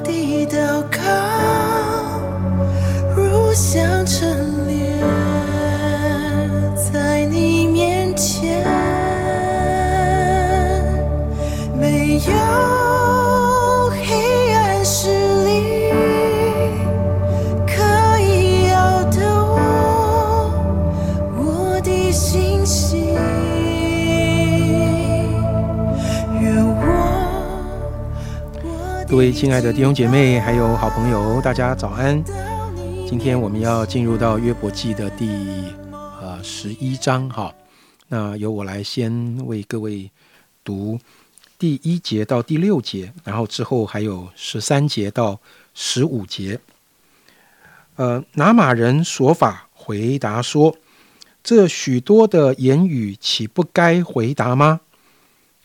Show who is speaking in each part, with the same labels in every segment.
Speaker 1: 地祷告如香
Speaker 2: 各位亲爱的弟兄姐妹，还有好朋友，大家早安。今天我们要进入到约伯记的第呃十一章哈。那由我来先为各位读第一节到第六节，然后之后还有十三节到十五节。呃，拿马人说法回答说：“这许多的言语，岂不该回答吗？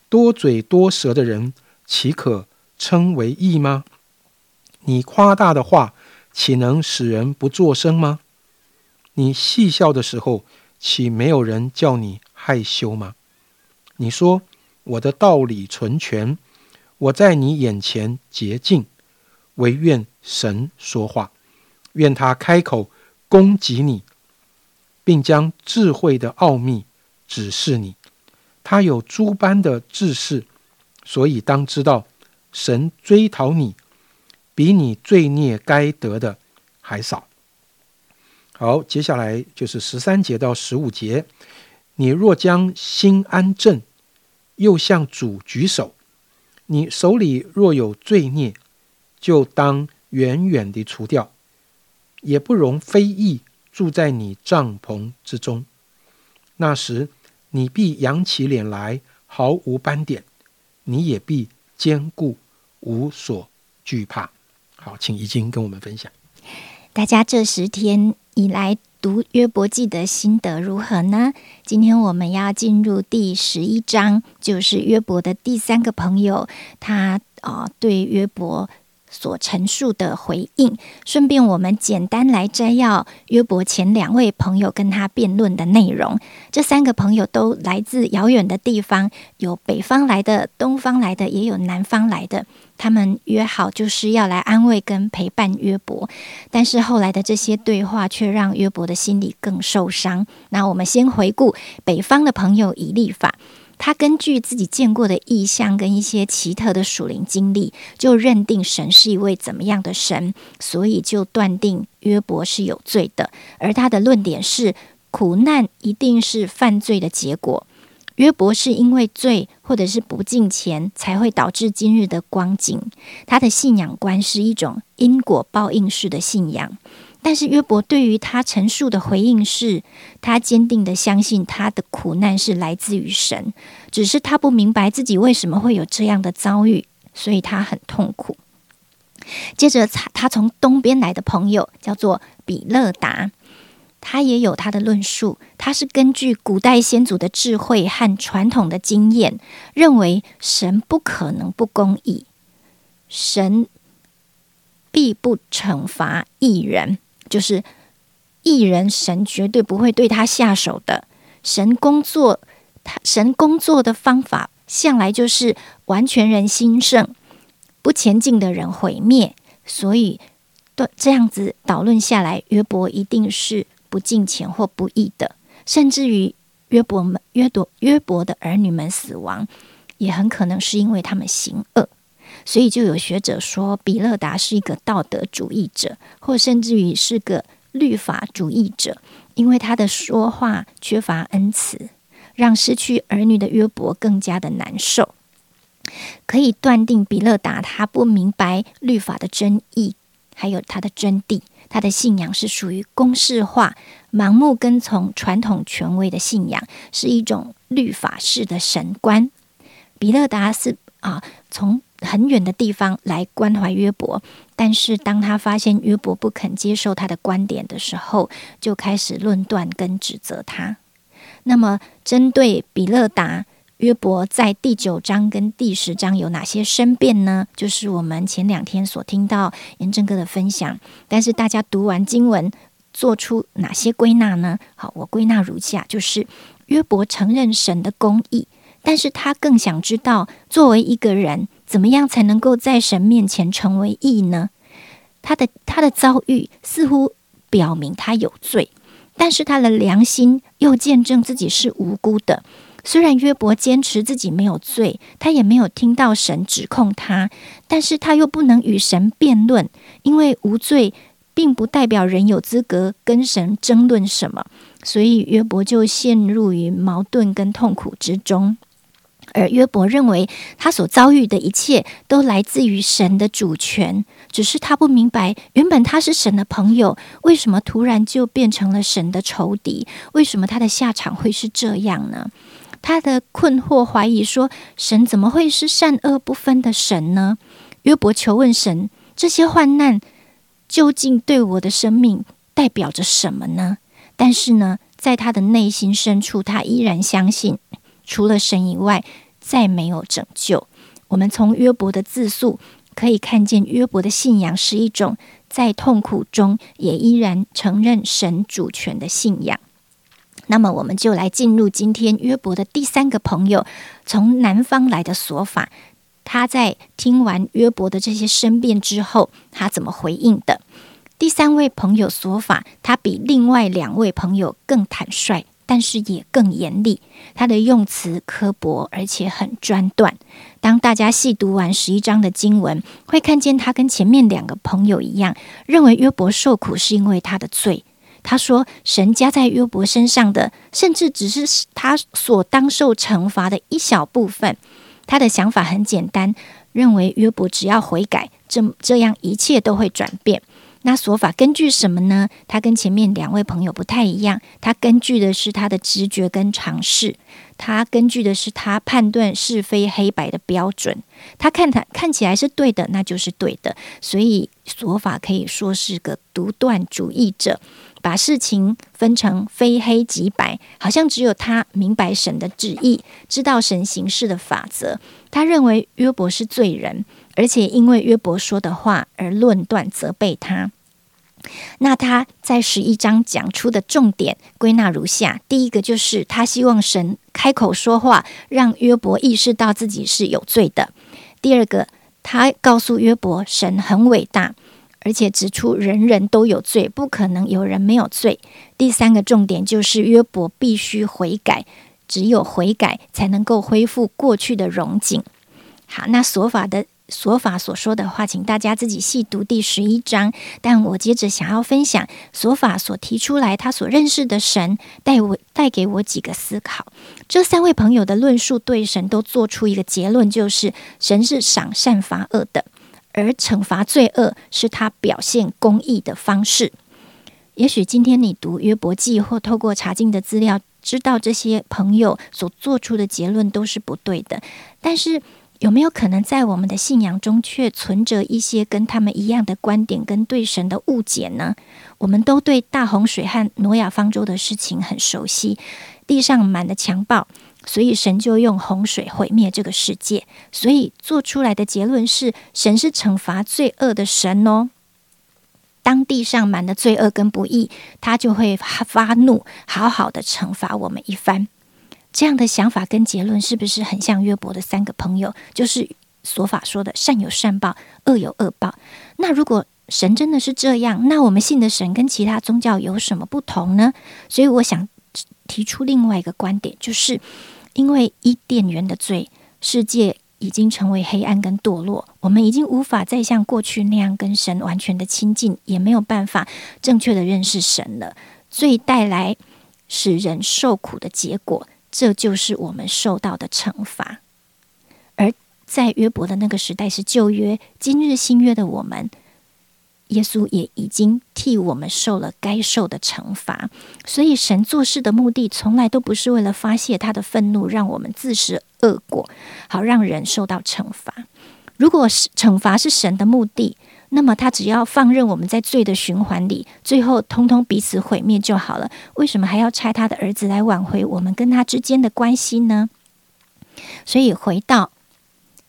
Speaker 2: 多嘴多舌的人，岂可称为义吗？你夸大的话，岂能使人不作声吗？你戏笑的时候，岂没有人叫你害羞吗？你说我的道理纯全，我在你眼前洁净，唯愿神说话，愿他开口攻击你，并将智慧的奥秘指示你。他有诸般的智识，所以当知道，神追讨你，比你罪孽该得的还少。好，接下来就是十三节到十五节。你若将心安正，又向主举手，你手里若有罪孽，就当远远地除掉，也不容非义住在你帐篷之中。那时，你必扬起脸来，毫无斑点；你也必坚固，无所惧怕。好，请怡经跟我们分享。
Speaker 3: 大家这十天以来读约伯记的心得如何呢？今天我们要进入第十一章，就是约伯的第三个朋友，他啊、对约伯所陈述的回应。顺便我们简单来摘要约伯前两位朋友跟他辩论的内容。这三个朋友都来自遥远的地方，有北方来的、东方来的，也有南方来的。他们约好就是要来安慰跟陪伴约伯，但是后来的这些对话却让约伯的心里更受伤。那我们先回顾北方的朋友以利法，他根据自己见过的异象跟一些奇特的属灵经历，就认定神是一位怎么样的神，所以就断定约伯是有罪的。而他的论点是，苦难一定是犯罪的结果。约伯是因为罪或者是不敬虔，才会导致今日的光景。他的信仰观是一种因果报应式的信仰，但是约伯对于他陈述的回应是，他坚定的相信他的苦难是来自于神，只是他不明白自己为什么会有这样的遭遇，所以他很痛苦。接着，他他从东边来的朋友叫做比勒达。他也有他的论述，他是根据古代先祖的智慧和传统的经验，认为神不可能不公义，神必不惩罚一人，就是义人，神绝对不会对他下手的。神工作，他神工作的方法向来就是完全人兴盛，不前进的人毁灭。所以，对这样子导论下来，约伯一定是。不敬虔或不义的，甚至于约伯们、约夺、约伯的儿女们死亡，也很可能是因为他们行恶。所以就有学者说，比勒达是一个道德主义者，或甚至于是个律法主义者，因为他的说话缺乏恩慈，让失去儿女的约伯更加的难受。可以断定，比勒达他不明白律法的真意，还有它的真谛。他的信仰是属于公式化、盲目跟从传统权威的信仰，是一种律法式的神观。比勒达是啊，从很远的地方来关怀约伯，但是当他发现约伯不肯接受他的观点的时候，就开始论断跟指责他。那么，针对比勒达。约伯在第九章跟第十章有哪些申辩呢？就是我们前两天所听到严正哥的分享。但是大家读完经文，做出哪些归纳呢？好，我归纳如下：就是约伯承认神的公义，但是他更想知道，作为一个人，怎么样才能够在神面前成为义呢？他的他的遭遇似乎表明他有罪，但是他的良心又见证自己是无辜的。虽然约伯坚持自己没有罪，他也没有听到神指控他，但是他又不能与神辩论，因为无罪并不代表人有资格跟神争论什么，所以约伯就陷入于矛盾跟痛苦之中。而约伯认为他所遭遇的一切都来自于神的主权，只是他不明白，原本他是神的朋友，为什么突然就变成了神的仇敌？为什么他的下场会是这样呢？他的困惑、怀疑说：“神怎么会是善恶不分的神呢？”约伯求问神：“这些患难究竟对我的生命代表着什么呢？”但是呢，在他的内心深处，他依然相信，除了神以外，再没有拯救。我们从约伯的自述可以看见，约伯的信仰是一种在痛苦中也依然承认神主权的信仰。那么，我们就来进入今天约伯的第三个朋友，从南方来的索法。他在听完约伯的这些申辩之后，他怎么回应的？第三位朋友索法，他比另外两位朋友更坦率，但是也更严厉。他的用词刻薄，而且很专断。当大家细读完十一章的经文，会看见他跟前面两个朋友一样，认为约伯受苦是因为他的罪。他说：“神加在约伯身上的，甚至只是他所当受惩罚的一小部分。他的想法很简单，认为约伯只要悔改，这这样一切都会转变。那说法根据什么呢？他跟前面两位朋友不太一样，他根据的是他的直觉跟尝试，他根据的是他判断是非黑白的标准。他看他看起来是对的，那就是对的。所以说法可以说是个独断主义者。”把事情分成非黑即白，好像只有他明白神的旨意，知道神行事的法则。他认为约伯是罪人，而且因为约伯说的话而论断责备他。那他在十一章讲出的重点归纳如下：第一个就是他希望神开口说话，让约伯意识到自己是有罪的；第二个，他告诉约伯神很伟大。而且指出人人都有罪，不可能有人没有罪。第三个重点就是约伯必须悔改，只有悔改才能够恢复过去的荣景。好，那所法的所法所说的话，请大家自己细读第十一章。但我接着想要分享所法所提出来他所认识的神，带我带给我几个思考。这三位朋友的论述对神都做出一个结论，就是神是赏善罚恶的。而惩罚罪恶是他表现公义的方式。也许今天你读约伯记或透过查经的资料，知道这些朋友所做出的结论都是不对的。但是有没有可能在我们的信仰中却存着一些跟他们一样的观点跟对神的误解呢？我们都对大洪水和挪亚方舟的事情很熟悉，地上满了强暴。所以神就用洪水毁灭这个世界，所以做出来的结论是神是惩罚罪恶的神哦。当地上满了罪恶跟不义，他就会发怒，好好的惩罚我们一番。这样的想法跟结论是不是很像约伯的三个朋友？就是所法说的善有善报，恶有恶报。那如果神真的是这样，那我们信的神跟其他宗教有什么不同呢？所以我想。提出另外一个观点，就是因为伊甸园的罪，世界已经成为黑暗跟堕落，我们已经无法再像过去那样跟神完全的亲近，也没有办法正确的认识神了。罪带来使人受苦的结果，这就是我们受到的惩罚。而在约伯的那个时代是旧约，今日新约的我们。耶稣也已经替我们受了该受的惩罚，所以神做事的目的从来都不是为了发泄他的愤怒，让我们自食恶果，好让人受到惩罚。如果是惩罚是神的目的，那么他只要放任我们在罪的循环里，最后通通彼此毁灭就好了。为什么还要拆他的儿子来挽回我们跟他之间的关系呢？所以回到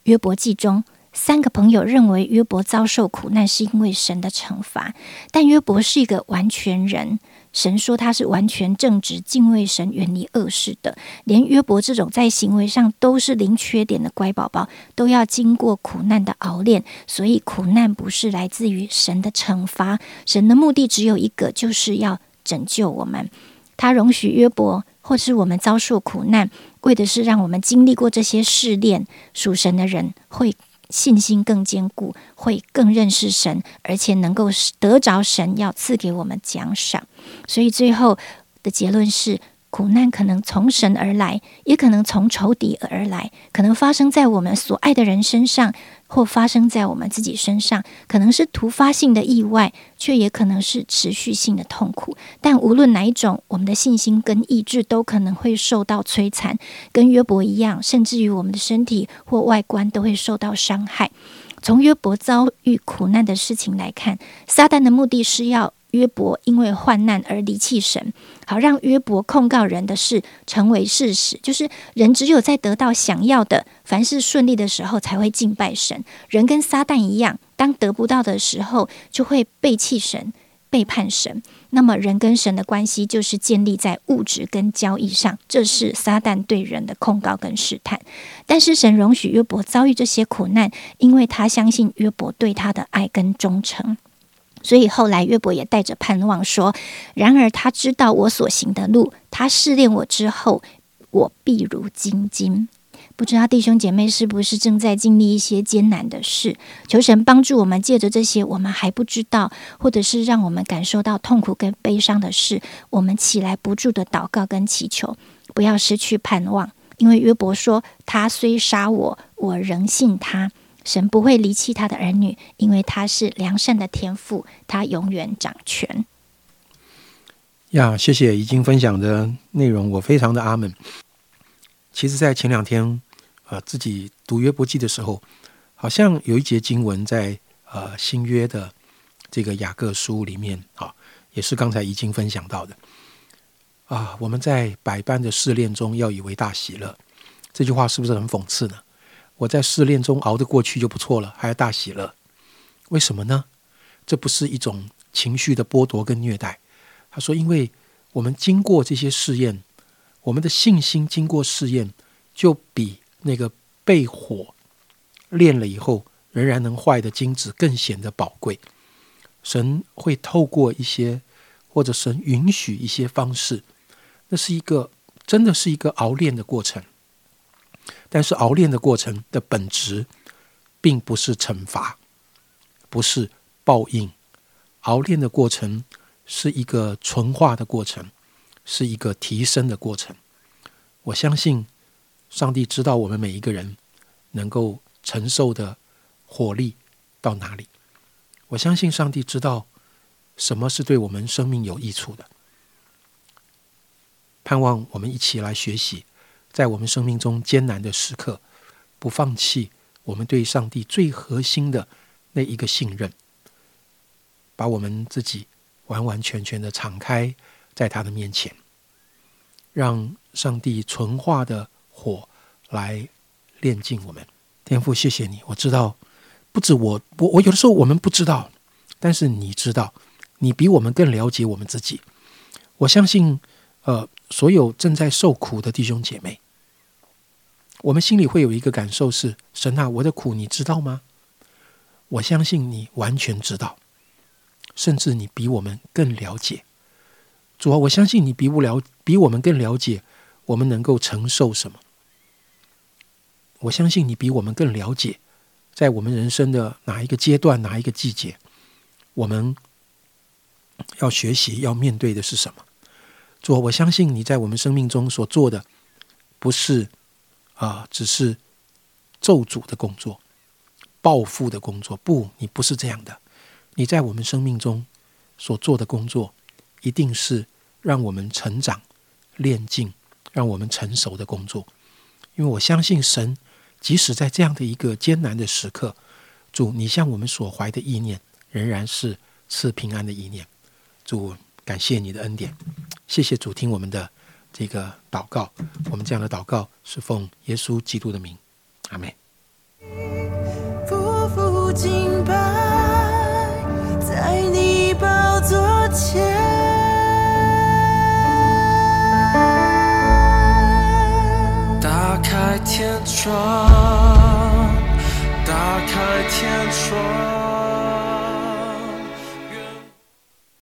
Speaker 3: 约伯记中。三个朋友认为约伯遭受苦难是因为神的惩罚，但约伯是一个完全人，神说他是完全正直、敬畏神、远离恶事的。连约伯这种在行为上都是零缺点的乖宝宝，都要经过苦难的熬炼。所以苦难不是来自于神的惩罚，神的目的只有一个，就是要拯救我们。他容许约伯或是我们遭受苦难，为的是让我们经历过这些试炼，属神的人会。信心更坚固，会更认识神，而且能够得着神要赐给我们奖赏。所以最后的结论是：苦难可能从神而来，也可能从仇敌而来，可能发生在我们所爱的人身上。或发生在我们自己身上，可能是突发性的意外，却也可能是持续性的痛苦。但无论哪一种，我们的信心跟意志都可能会受到摧残，跟约伯一样，甚至于我们的身体或外观都会受到伤害。从约伯遭遇苦难的事情来看，撒旦的目的是要。约伯因为患难而离弃神，好让约伯控告人的事成为事实。就是人只有在得到想要的、凡事顺利的时候，才会敬拜神。人跟撒旦一样，当得不到的时候，就会背弃神、背叛神。那么，人跟神的关系就是建立在物质跟交易上。这是撒旦对人的控告跟试探。但是，神容许约伯遭遇这些苦难，因为他相信约伯对他的爱跟忠诚。所以后来约伯也带着盼望说：“然而他知道我所行的路，他试炼我之后，我必如金金。”不知道弟兄姐妹是不是正在经历一些艰难的事？求神帮助我们，借着这些我们还不知道，或者是让我们感受到痛苦跟悲伤的事，我们起来不住的祷告跟祈求，不要失去盼望。因为约伯说：“他虽杀我，我仍信他。”神不会离弃他的儿女，因为他是良善的天父，他永远掌权。
Speaker 2: 呀，谢谢已经分享的内容，我非常的阿门。其实，在前两天，呃，自己读约伯记的时候，好像有一节经文在呃新约的这个雅各书里面啊，也是刚才已经分享到的啊。我们在百般的试炼中，要以为大喜乐。这句话是不是很讽刺呢？我在试炼中熬得过去就不错了，还要大喜乐，为什么呢？这不是一种情绪的剥夺跟虐待。他说：“因为我们经过这些试验，我们的信心经过试验，就比那个被火炼了以后仍然能坏的金子更显得宝贵。神会透过一些，或者神允许一些方式，那是一个真的是一个熬炼的过程。”但是熬炼的过程的本质，并不是惩罚，不是报应。熬炼的过程是一个纯化的过程，是一个提升的过程。我相信上帝知道我们每一个人能够承受的火力到哪里。我相信上帝知道什么是对我们生命有益处的。盼望我们一起来学习。在我们生命中艰难的时刻，不放弃我们对上帝最核心的那一个信任，把我们自己完完全全的敞开在他的面前，让上帝纯化的火来炼净我们。天父，谢谢你，我知道不止我，我我有的时候我们不知道，但是你知道，你比我们更了解我们自己。我相信，呃，所有正在受苦的弟兄姐妹。我们心里会有一个感受是：神啊，我的苦你知道吗？我相信你完全知道，甚至你比我们更了解。主啊，我相信你比不了，比我们更了解我们能够承受什么。我相信你比我们更了解，在我们人生的哪一个阶段、哪一个季节，我们要学习、要面对的是什么。主，我相信你在我们生命中所做的，不是。啊，只是咒诅的工作，报复的工作。不，你不是这样的。你在我们生命中所做的工作，一定是让我们成长、练进、让我们成熟的工作。因为我相信神，即使在这样的一个艰难的时刻，主，你向我们所怀的意念，仍然是赐平安的意念。主，感谢你的恩典，谢谢主听我们的这个祷告，我们这样的祷告是奉耶稣基督的名，阿门。
Speaker 1: 不负敬拜，在你宝座前。
Speaker 4: 打开天窗，打开天窗。